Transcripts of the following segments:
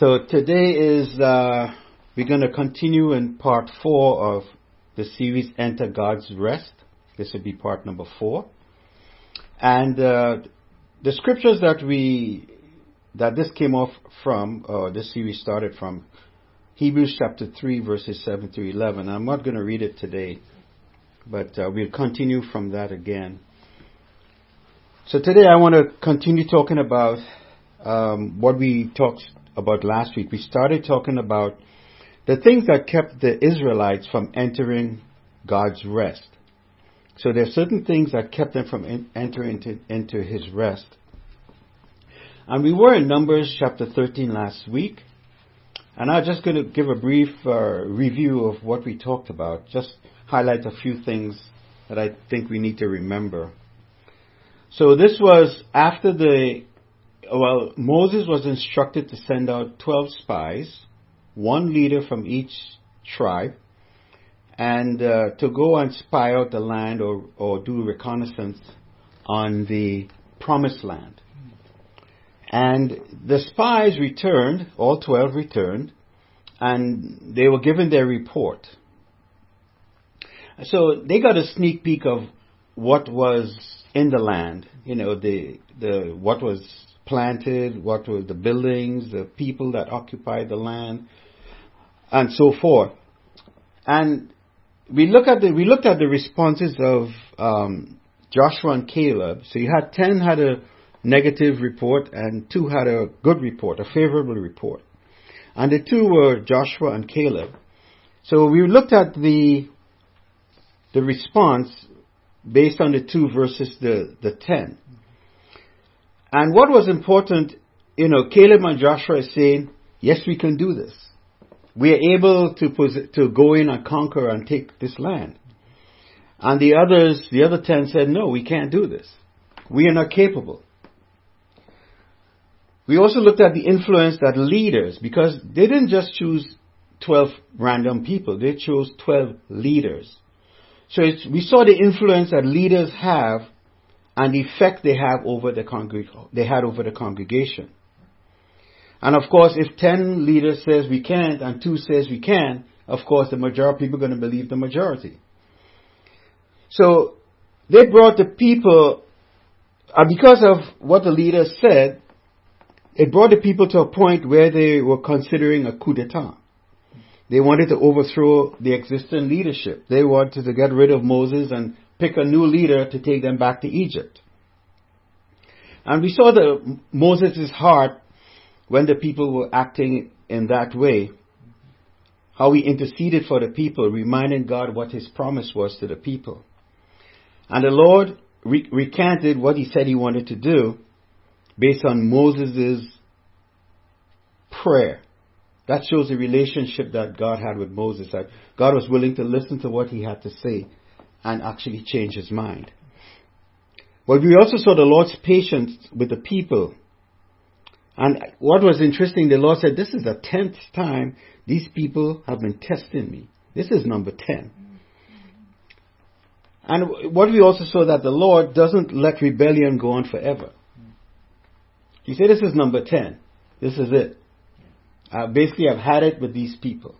So today is, uh, we're going to continue in part four of the series Enter God's Rest. This will be part number four. And uh, the scriptures that we, that this came off from, or this series started from, Hebrews chapter 3 verses 7 through 11. I'm not going to read it today, but uh, we'll continue from that again. So today I want to continue talking about um, what we talked about last week. We started talking about the things that kept the Israelites from entering God's rest. So there are certain things that kept them from entering into, into His rest. And we were in Numbers chapter 13 last week. And I'm just going to give a brief uh, review of what we talked about, just highlight a few things that I think we need to remember. So this was after the well, Moses was instructed to send out 12 spies, one leader from each tribe, and uh, to go and spy out the land or, or do reconnaissance on the promised land. And the spies returned, all 12 returned, and they were given their report. So they got a sneak peek of what was in the land, you know, the, the, what was planted, what were the buildings, the people that occupied the land, and so forth. And we look at the we looked at the responses of um, Joshua and Caleb. So you had ten had a negative report and two had a good report, a favorable report, and the two were Joshua and Caleb. So we looked at the the response based on the two versus the the ten. And what was important, you know, Caleb and Joshua is saying, yes, we can do this. We are able to, to go in and conquer and take this land. And the others, the other ten said, no, we can't do this. We are not capable. We also looked at the influence that leaders, because they didn't just choose 12 random people, they chose 12 leaders. So we saw the influence that leaders have and the effect they have over the they had over the congregation. And of course, if 10 leaders says we can't and 2 says we can, of course the majority people are going to believe the majority. So they brought the people, uh, because of what the leaders said, it brought the people to a point where they were considering a coup d'etat. They wanted to overthrow the existing leadership. They wanted to get rid of Moses and pick a new leader to take them back to Egypt. And we saw the Moses' heart when the people were acting in that way. How he interceded for the people, reminding God what his promise was to the people. And the Lord re- recanted what he said he wanted to do based on Moses' prayer. That shows the relationship that God had with Moses, that God was willing to listen to what he had to say and actually change his mind. But we also saw the Lord's patience with the people. And what was interesting, the Lord said, This is the tenth time these people have been testing me. This is number ten. And what we also saw that the Lord doesn't let rebellion go on forever. He said, This is number ten. This is it. Uh, basically, I've had it with these people.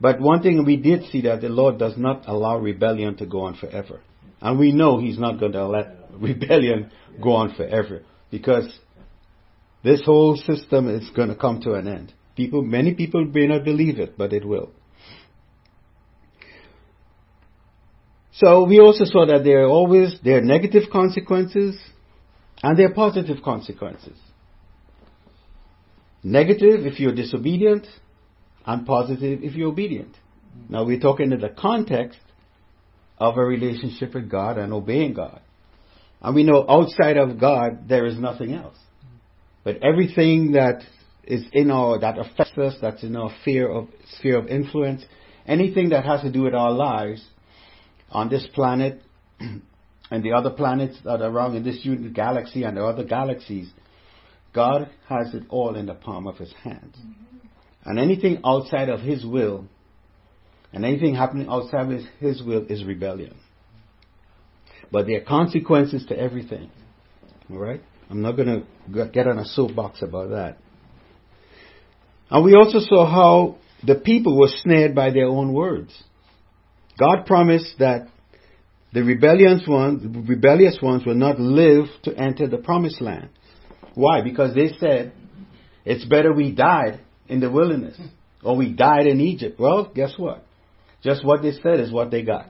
But one thing we did see that the Lord does not allow rebellion to go on forever. And we know He's not going to let rebellion go on forever because this whole system is going to come to an end. People, many people may not believe it, but it will. So we also saw that there are always there are negative consequences and there are positive consequences. Negative if you're disobedient, and positive if you're obedient. Now we're talking in the context of a relationship with God and obeying God. And we know outside of God there is nothing else. But everything that is in our that affects us, that's in our fear of sphere of influence, anything that has to do with our lives on this planet and the other planets that are around in this galaxy and the other galaxies, God has it all in the palm of his hands. Mm-hmm. And anything outside of His will, and anything happening outside of His, will is rebellion. But there are consequences to everything. Alright? I'm not going to get on a soapbox about that. And we also saw how the people were snared by their own words. God promised that the rebellious ones, the rebellious ones will not live to enter the promised land. Why? Because they said, it's better we died in the wilderness or we died in Egypt. Well, guess what? Just what they said is what they got.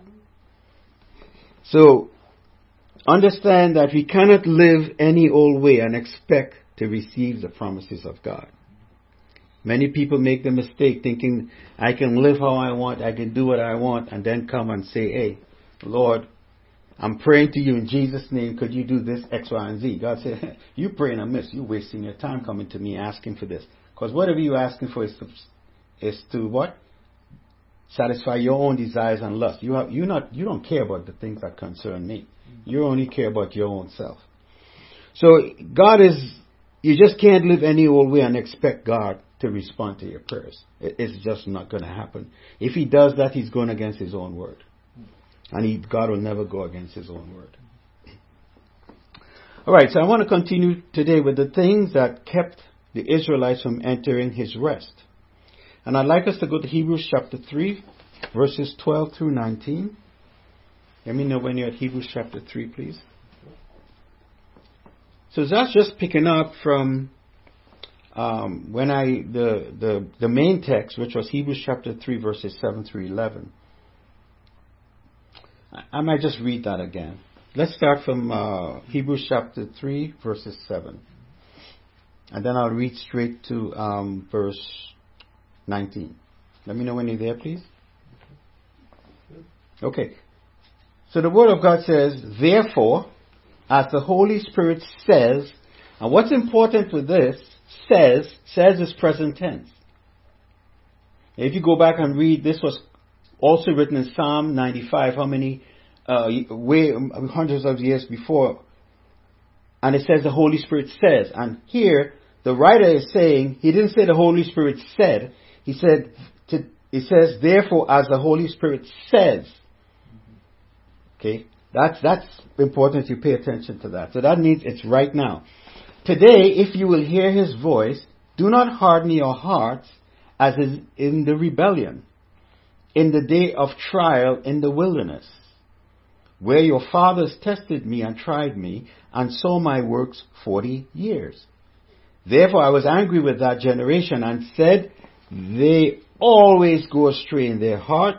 So, understand that we cannot live any old way and expect to receive the promises of God. Many people make the mistake thinking, I can live how I want, I can do what I want, and then come and say, hey, Lord, I'm praying to you in Jesus' name, could you do this, X, Y, and Z? God said, you praying amiss. You're wasting your time coming to me asking for this. Because whatever you're asking for is to, is to what? Satisfy your own desires and lusts. You, have, you, not, you don't care about the things that concern me. Mm-hmm. You only care about your own self. So God is, you just can't live any old way and expect God to respond to your prayers. It's just not going to happen. If He does that, He's going against His own word. And he, God will never go against His own word. Alright, so I want to continue today with the things that kept the Israelites from entering His rest. And I'd like us to go to Hebrews chapter 3, verses 12 through 19. Let me know when you're at Hebrews chapter 3, please. So that's just picking up from um, when I the, the the main text, which was Hebrews chapter 3, verses 7 through 11. I might just read that again. Let's start from uh, Hebrews chapter 3, verses 7. And then I'll read straight to um, verse 19. Let me know when you're there, please. Okay. So the Word of God says, Therefore, as the Holy Spirit says, and what's important with this, says, says is present tense. If you go back and read, this was also written in Psalm 95, how many, uh, way, hundreds of years before. And it says the Holy Spirit says. And here, the writer is saying, he didn't say the Holy Spirit said, he said, to, says, therefore, as the Holy Spirit says. Okay? That's, that's important you pay attention to that. So that means it's right now. Today, if you will hear his voice, do not harden your hearts as is in the rebellion in the day of trial in the wilderness, where your fathers tested me and tried me, and saw my works forty years. Therefore I was angry with that generation and said, They always go astray in their heart,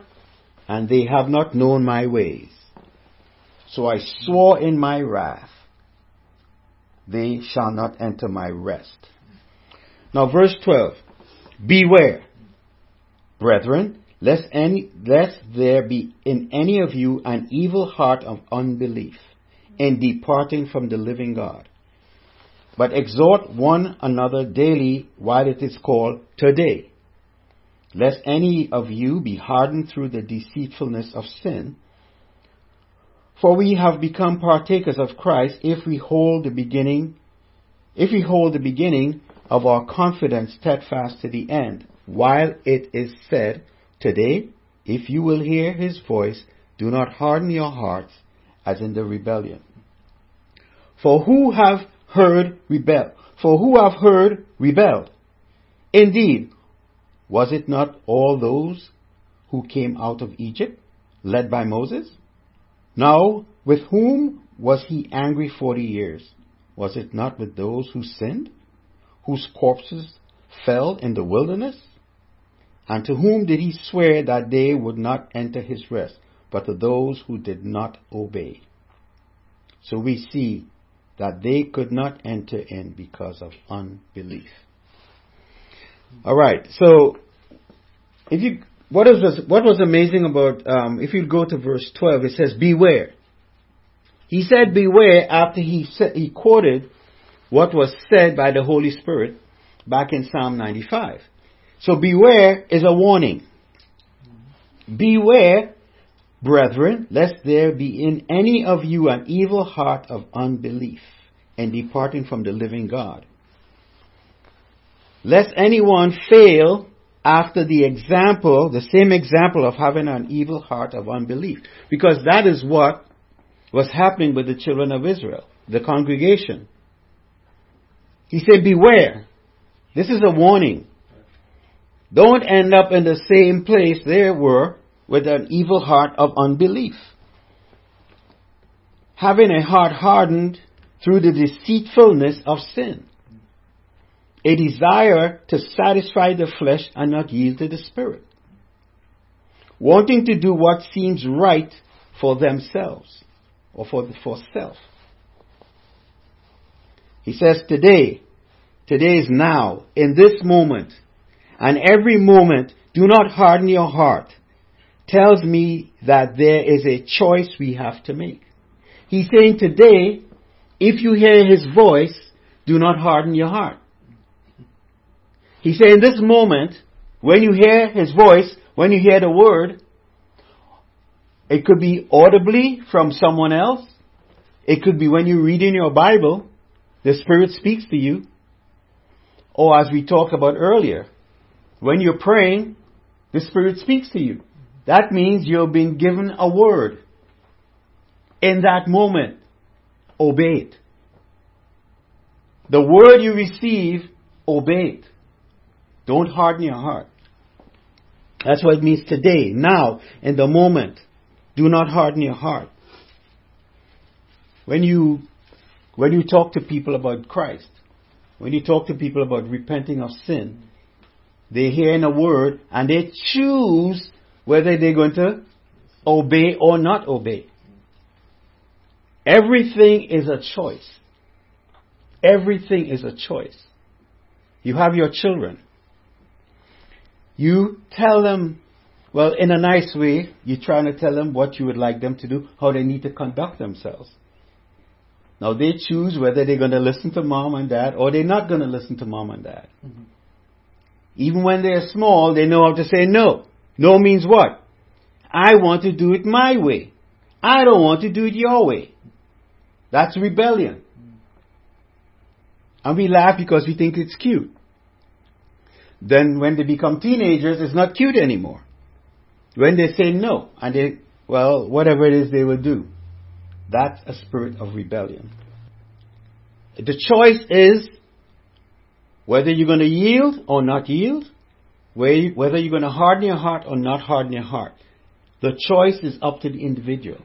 and they have not known my ways. So I swore in my wrath, They shall not enter my rest. Now verse 12. Beware, brethren, lest, any, lest there be in any of you an evil heart of unbelief in departing from the living God. But exhort one another daily while it is called today, lest any of you be hardened through the deceitfulness of sin. For we have become partakers of Christ if we hold the beginning, if we hold the beginning of our confidence steadfast to the end, while it is said, Today, if you will hear his voice, do not harden your hearts as in the rebellion. For who have heard rebel? For who have heard rebelled? Indeed, was it not all those who came out of Egypt, led by Moses? Now, with whom was he angry forty years? Was it not with those who sinned, whose corpses fell in the wilderness? And to whom did he swear that they would not enter his rest, but to those who did not obey? So we see that they could not enter in because of unbelief. All right. So, if you what is what was amazing about um, if you go to verse twelve, it says, "Beware." He said, "Beware." After he said, he quoted what was said by the Holy Spirit back in Psalm ninety-five. So beware is a warning. Beware, brethren, lest there be in any of you an evil heart of unbelief and departing from the living God. Lest anyone fail after the example, the same example of having an evil heart of unbelief. Because that is what was happening with the children of Israel, the congregation. He said, Beware. This is a warning. Don't end up in the same place they were with an evil heart of unbelief. Having a heart hardened through the deceitfulness of sin. A desire to satisfy the flesh and not yield to the spirit. Wanting to do what seems right for themselves or for, for self. He says today, today is now, in this moment, and every moment, do not harden your heart, tells me that there is a choice we have to make. He's saying today, if you hear his voice, do not harden your heart. He's saying in this moment, when you hear his voice, when you hear the word, it could be audibly from someone else. It could be when you read in your Bible, the Spirit speaks to you. Or as we talked about earlier, when you're praying, the Spirit speaks to you. That means you're being given a word. In that moment, obey it. The word you receive, obey it. Don't harden your heart. That's what it means today, now, in the moment. Do not harden your heart. When you, when you talk to people about Christ, when you talk to people about repenting of sin, they hear in a word and they choose whether they're going to obey or not obey. Everything is a choice. Everything is a choice. You have your children. You tell them, well, in a nice way, you're trying to tell them what you would like them to do, how they need to conduct themselves. Now they choose whether they're going to listen to mom and dad or they're not going to listen to mom and dad. Mm-hmm. Even when they're small, they know how to say no. No means what? I want to do it my way. I don't want to do it your way. That's rebellion. And we laugh because we think it's cute. Then when they become teenagers, it's not cute anymore. When they say no, and they, well, whatever it is they will do, that's a spirit of rebellion. The choice is whether you're going to yield or not yield, whether you're going to harden your heart or not harden your heart. The choice is up to the individual.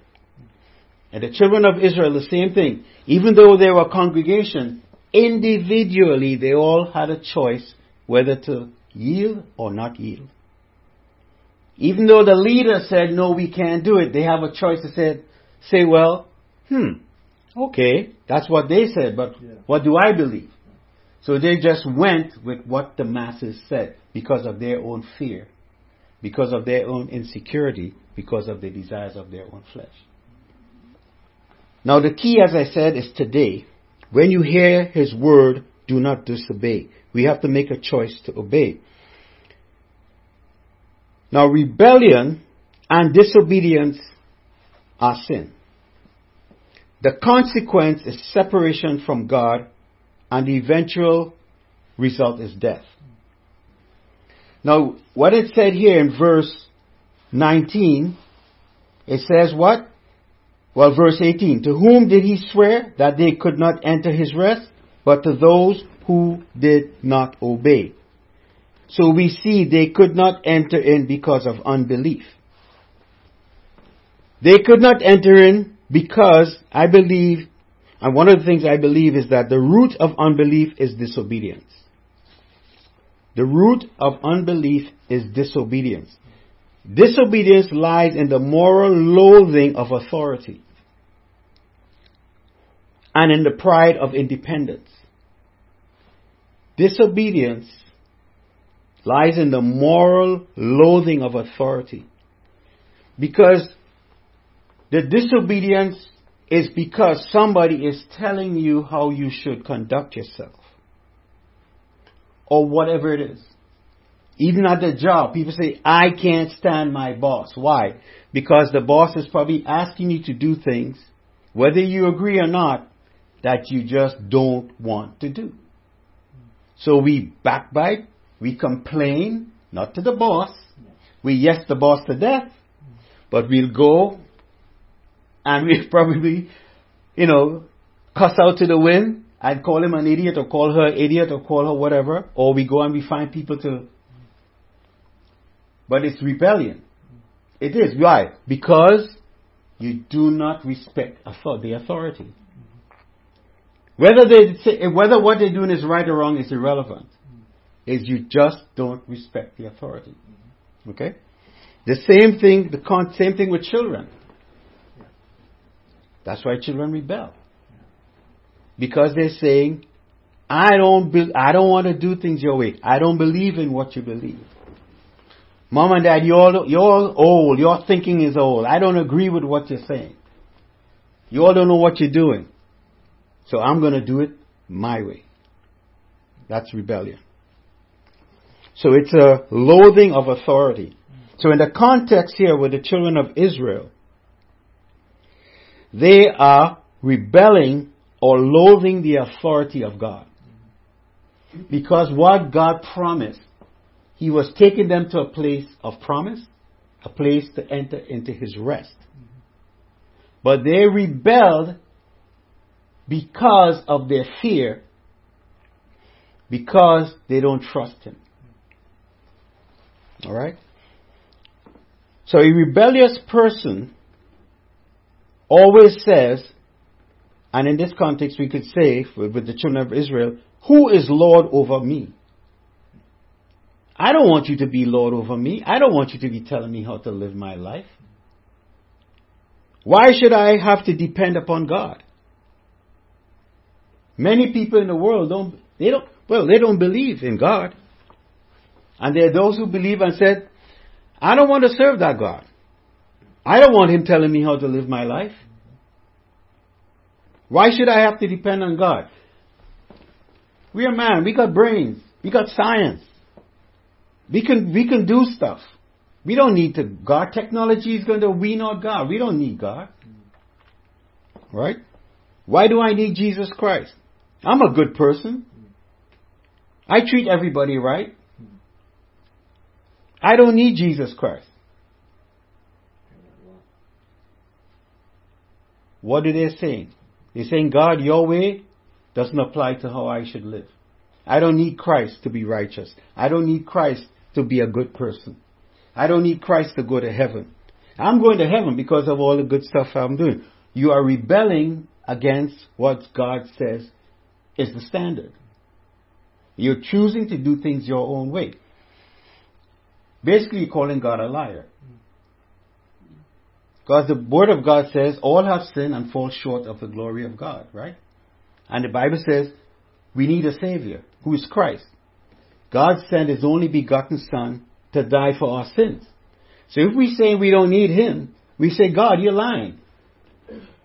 And the children of Israel, the same thing. Even though they were a congregation, individually they all had a choice whether to yield or not yield. Even though the leader said, no, we can't do it, they have a choice to say, say well, hmm, okay, that's what they said, but yeah. what do I believe? So they just went with what the masses said because of their own fear, because of their own insecurity, because of the desires of their own flesh. Now the key, as I said, is today. When you hear His word, do not disobey. We have to make a choice to obey. Now, rebellion and disobedience are sin. The consequence is separation from God, and the eventual result is death. Now, what it said here in verse 19, it says what? Well, verse 18. To whom did he swear that they could not enter his rest? But to those who did not obey. So we see they could not enter in because of unbelief. They could not enter in because I believe, and one of the things I believe is that the root of unbelief is disobedience. The root of unbelief is disobedience. Disobedience lies in the moral loathing of authority and in the pride of independence. Disobedience lies in the moral loathing of authority. Because the disobedience is because somebody is telling you how you should conduct yourself. Or whatever it is. Even at the job, people say, I can't stand my boss. Why? Because the boss is probably asking you to do things, whether you agree or not, that you just don't want to do. So we backbite, we complain, not to the boss. We yes the boss to death, but we'll go and we'll probably, you know, cuss out to the wind and call him an idiot or call her idiot or call her whatever, or we go and we find people to But it's rebellion. It is. Why? Because you do not respect the authority. Whether they say, whether what they're doing is right or wrong is irrelevant. Is you just don't respect the authority. Okay? The same thing, the con- same thing with children. That's why children rebel. Because they're saying, I don't, be- I don't want to do things your way. I don't believe in what you believe. Mom and dad, you're, you're old. Your thinking is old. I don't agree with what you're saying. You all don't know what you're doing. So I'm going to do it my way. That's rebellion. So it's a loathing of authority. So in the context here with the children of Israel, they are rebelling or loathing the authority of God. Because what God promised, He was taking them to a place of promise, a place to enter into His rest. But they rebelled because of their fear, because they don't trust Him. Alright? So a rebellious person always says, and in this context we could say, with the children of Israel, who is Lord over me? I don't want you to be Lord over me. I don't want you to be telling me how to live my life. Why should I have to depend upon God? Many people in the world don't, they don't, well, they don't believe in God. And there are those who believe and said, I don't want to serve that God. I don't want Him telling me how to live my life. Why should I have to depend on God? We are man. We got brains. We got science. We can, we can do stuff. We don't need to, God technology is going to wean out God. We don't need God. Right? Why do I need Jesus Christ? I'm a good person. I treat everybody right. I don't need Jesus Christ. What are they saying? They're saying, God, your way doesn't apply to how I should live. I don't need Christ to be righteous. I don't need Christ to be a good person. I don't need Christ to go to heaven. I'm going to heaven because of all the good stuff I'm doing. You are rebelling against what God says is the standard. You're choosing to do things your own way. Basically, you're calling God a liar. Because the Word of God says, all have sinned and fall short of the glory of God, right? And the Bible says, we need a Savior, who is Christ. God sent His only begotten Son to die for our sins. So if we say we don't need Him, we say, God, you're lying.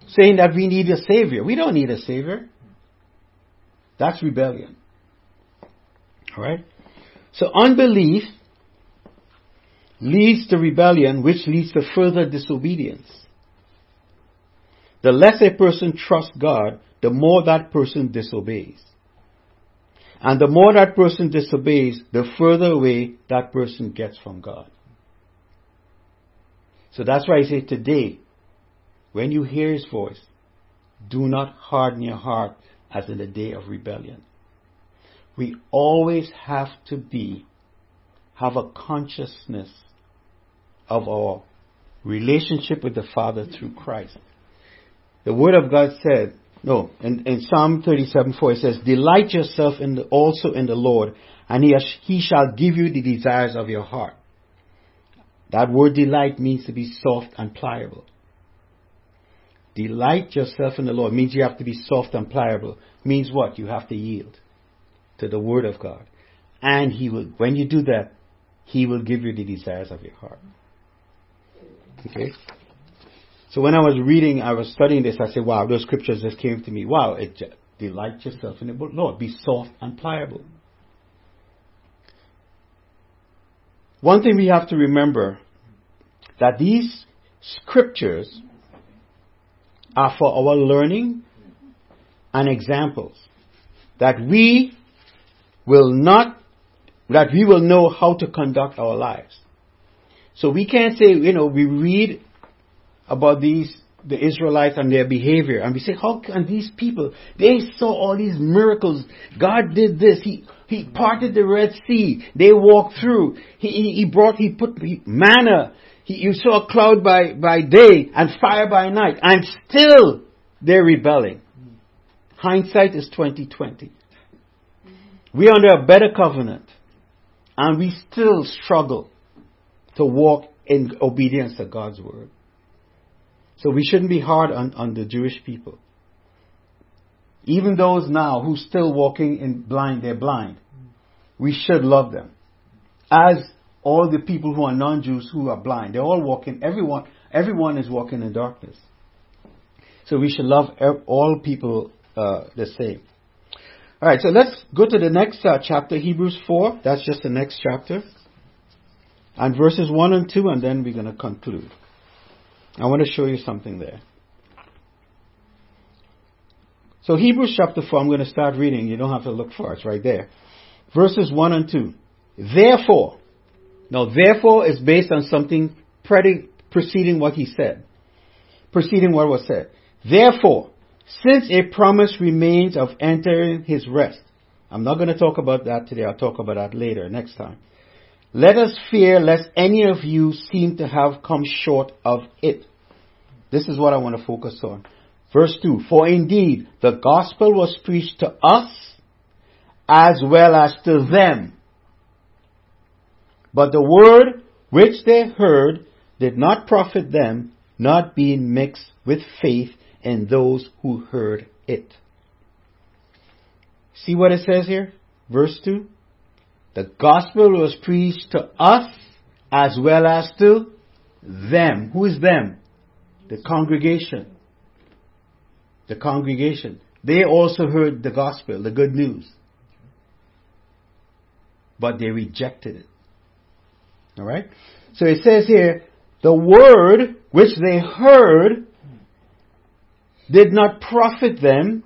Saying that we need a Savior. We don't need a Savior. That's rebellion. Alright? So unbelief leads to rebellion, which leads to further disobedience. The less a person trusts God, the more that person disobeys. And the more that person disobeys, the further away that person gets from God. So that's why I say today, when you hear his voice, do not harden your heart as in the day of rebellion. We always have to be, have a consciousness of our relationship with the Father through Christ. The Word of God said, no, in, in Psalm 37 4 it says, Delight yourself in the, also in the Lord, and he, he shall give you the desires of your heart. That word delight means to be soft and pliable. Delight yourself in the Lord means you have to be soft and pliable. Means what? You have to yield to the Word of God. And He will, when you do that, He will give you the desires of your heart. Okay? So when I was reading, I was studying this, I said, wow, those scriptures just came to me. Wow, it delight yourself in the Lord. Be soft and pliable. One thing we have to remember that these scriptures are for our learning and examples. That we will not, that we will know how to conduct our lives. So we can't say, you know, we read about these, the Israelites and their behavior, and we say, how can these people, they saw all these miracles, God did this, He, He parted the Red Sea. They walked through. He, he, he brought, he put he, manna. He, you saw a cloud by, by day and fire by night. And still they're rebelling. Hindsight is 2020. We're under a better covenant. And we still struggle to walk in obedience to God's word. So we shouldn't be hard on, on the Jewish people. Even those now who still walking in blind, they're blind. We should love them. As all the people who are non-Jews who are blind, they're all walking, everyone, everyone is walking in darkness. So we should love all people uh, the same. Alright, so let's go to the next uh, chapter, Hebrews 4. That's just the next chapter. And verses 1 and 2, and then we're going to conclude. I want to show you something there. So Hebrews chapter 4, I'm going to start reading. You don't have to look for it. It's right there. Verses 1 and 2. Therefore, now therefore is based on something preceding what he said. Preceding what was said. Therefore, since a promise remains of entering his rest. I'm not going to talk about that today. I'll talk about that later, next time. Let us fear lest any of you seem to have come short of it. This is what I want to focus on. Verse 2 For indeed the gospel was preached to us as well as to them. But the word which they heard did not profit them, not being mixed with faith in those who heard it. See what it says here? Verse 2. The gospel was preached to us as well as to them. Who is them? The congregation. The congregation. They also heard the gospel, the good news. But they rejected it. Alright? So it says here, the word which they heard did not profit them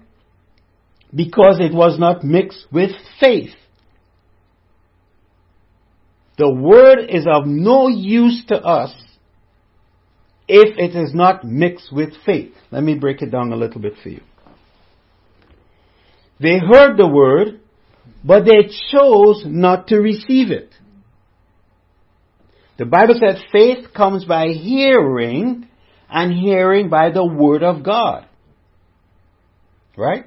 because it was not mixed with faith. The word is of no use to us if it is not mixed with faith. Let me break it down a little bit for you. They heard the word, but they chose not to receive it. The Bible says faith comes by hearing, and hearing by the word of God. Right?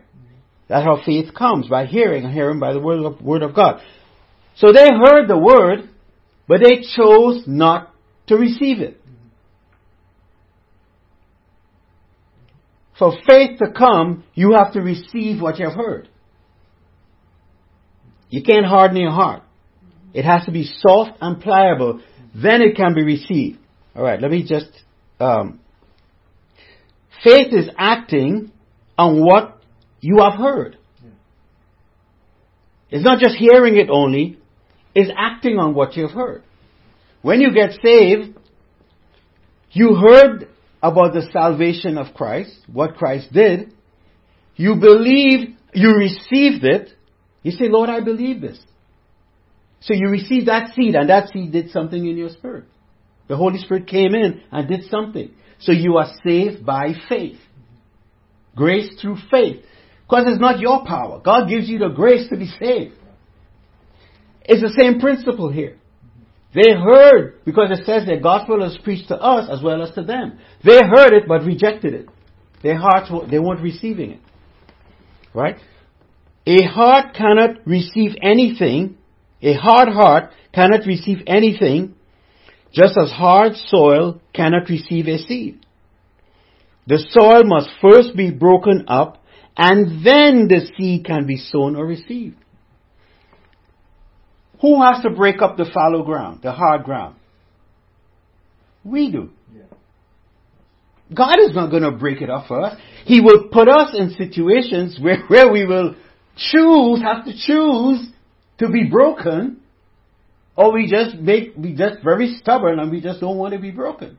That's how faith comes, by hearing, and hearing by the word of, word of God. So they heard the word, but they chose not to receive it. For faith to come, you have to receive what you have heard. You can't harden your heart. It has to be soft and pliable. Then it can be received. Alright, let me just, um, faith is acting on what you have heard. It's not just hearing it only, it's acting on what you've heard. When you get saved, you heard about the salvation of Christ, what Christ did. You believe, you received it. You say, Lord, I believe this. So you received that seed, and that seed did something in your spirit. The Holy Spirit came in and did something. So you are saved by faith. Grace through faith. Because it's not your power. God gives you the grace to be saved. It's the same principle here. They heard, because it says the gospel is preached to us as well as to them. They heard it but rejected it. Their hearts, they weren't receiving it. Right? A heart cannot receive anything, a hard heart cannot receive anything, just as hard soil cannot receive a seed. The soil must first be broken up, and then the seed can be sown or received. Who has to break up the fallow ground, the hard ground? We do. God is not going to break it up for us. He will put us in situations where, where we will choose, have to choose to be broken, or we just make, we just very stubborn and we just don't want to be broken.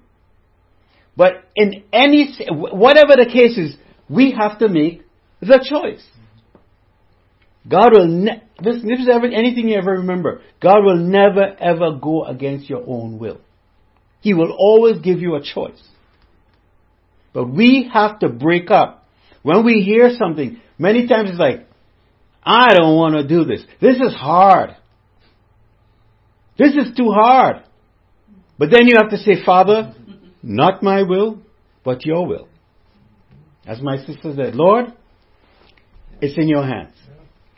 But in any, whatever the case is, we have to make the choice. God will, ne- this, this is ever, anything you ever remember. God will never ever go against your own will. He will always give you a choice. But we have to break up. When we hear something, many times it's like, I don't want to do this. This is hard. This is too hard. But then you have to say, Father, not my will, but your will. As my sister said, Lord, it's in your hands.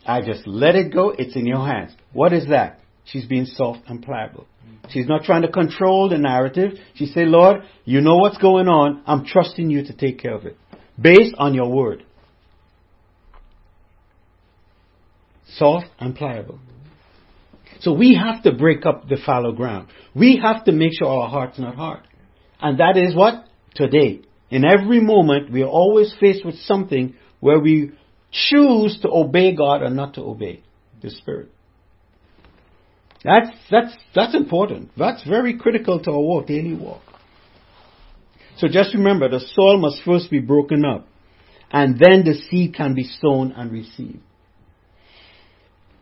I just let it go. It's in your hands. What is that? She's being soft and pliable. She's not trying to control the narrative. She said, Lord, you know what's going on. I'm trusting you to take care of it. Based on your word. Soft and pliable. So we have to break up the fallow ground. We have to make sure our heart's not hard. And that is what? Today. In every moment, we are always faced with something where we choose to obey God or not to obey the Spirit. That's, that's, that's important. That's very critical to our walk, daily walk. So just remember, the soil must first be broken up, and then the seed can be sown and received.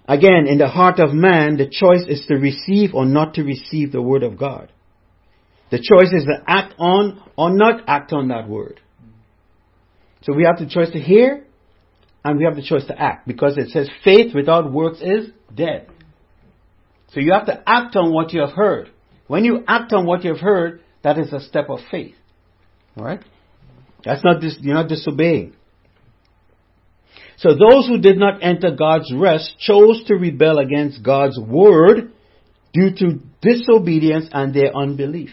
Again, in the heart of man, the choice is to receive or not to receive the word of God. The choice is to act on or not act on that word. So we have the choice to hear and we have the choice to act because it says faith without works is dead. So you have to act on what you have heard. When you act on what you have heard, that is a step of faith. Alright? That's not dis- you're not disobeying. So those who did not enter God's rest chose to rebel against God's word due to disobedience and their unbelief.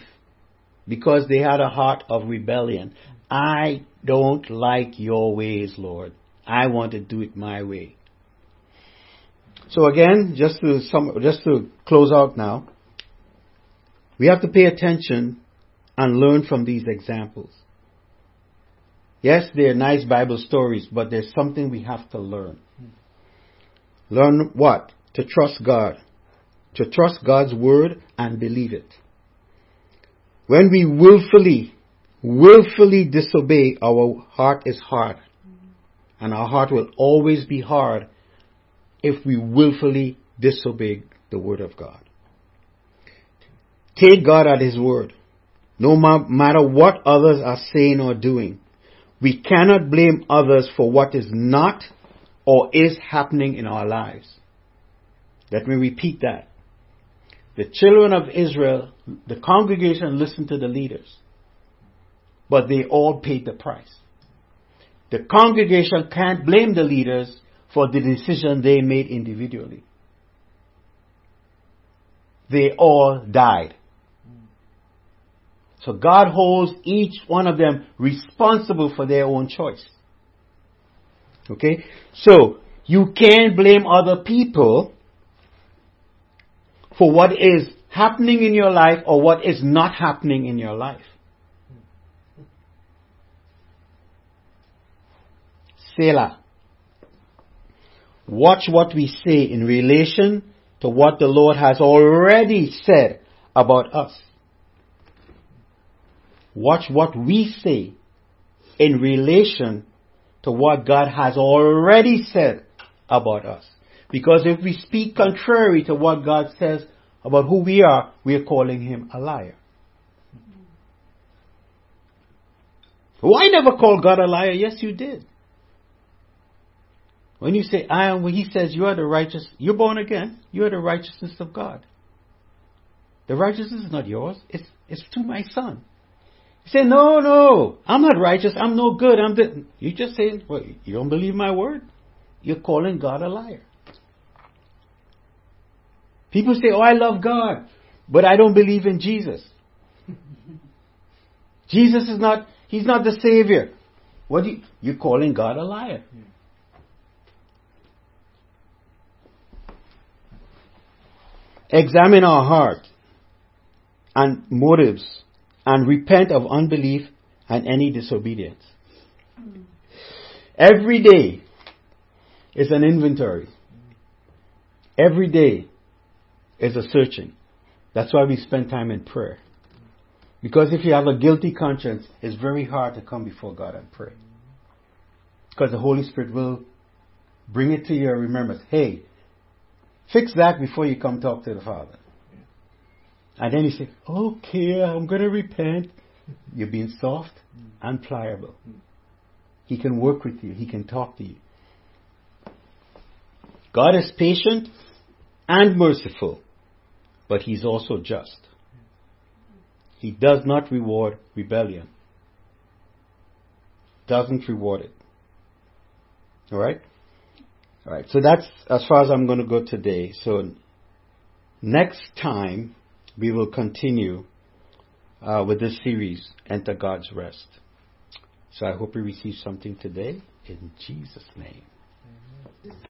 Because they had a heart of rebellion. I don't like your ways, Lord. I want to do it my way. So again, just to sum, just to close out now, we have to pay attention and learn from these examples. Yes, they're nice Bible stories, but there's something we have to learn. Learn what? To trust God. To trust God's word and believe it. When we willfully, willfully disobey, our heart is hard. And our heart will always be hard if we willfully disobey the word of God. Take God at his word. No matter what others are saying or doing. We cannot blame others for what is not or is happening in our lives. Let me repeat that. The children of Israel, the congregation listened to the leaders, but they all paid the price. The congregation can't blame the leaders for the decision they made individually. They all died. So God holds each one of them responsible for their own choice. Okay? So, you can't blame other people for what is happening in your life or what is not happening in your life. Selah. Watch what we say in relation to what the Lord has already said about us. Watch what we say in relation to what God has already said about us. Because if we speak contrary to what God says about who we are, we are calling him a liar. Why never call God a liar? Yes, you did. When you say I am, when he says you are the righteous, you're born again, you are the righteousness of God. The righteousness is not yours, it's, it's to my son. You say, no, no, I'm not righteous. I'm no good. I'm the, you just say, well, you don't believe my word? You're calling God a liar. People say, oh, I love God, but I don't believe in Jesus. Jesus is not, he's not the savior. What you, you're calling God a liar. Examine our heart and motives and repent of unbelief and any disobedience. Every day is an inventory. Every day is a searching. That's why we spend time in prayer. Because if you have a guilty conscience, it's very hard to come before God and pray. Because the Holy Spirit will bring it to your remembrance. Hey, fix that before you come talk to the Father. And then you say, okay, I'm going to repent. You're being soft and pliable. He can work with you. He can talk to you. God is patient and merciful, but He's also just. He does not reward rebellion. Doesn't reward it. Alright? Alright, so that's as far as I'm going to go today. So next time we will continue uh, with this series, Enter God's Rest. So I hope you receive something today in Jesus' name.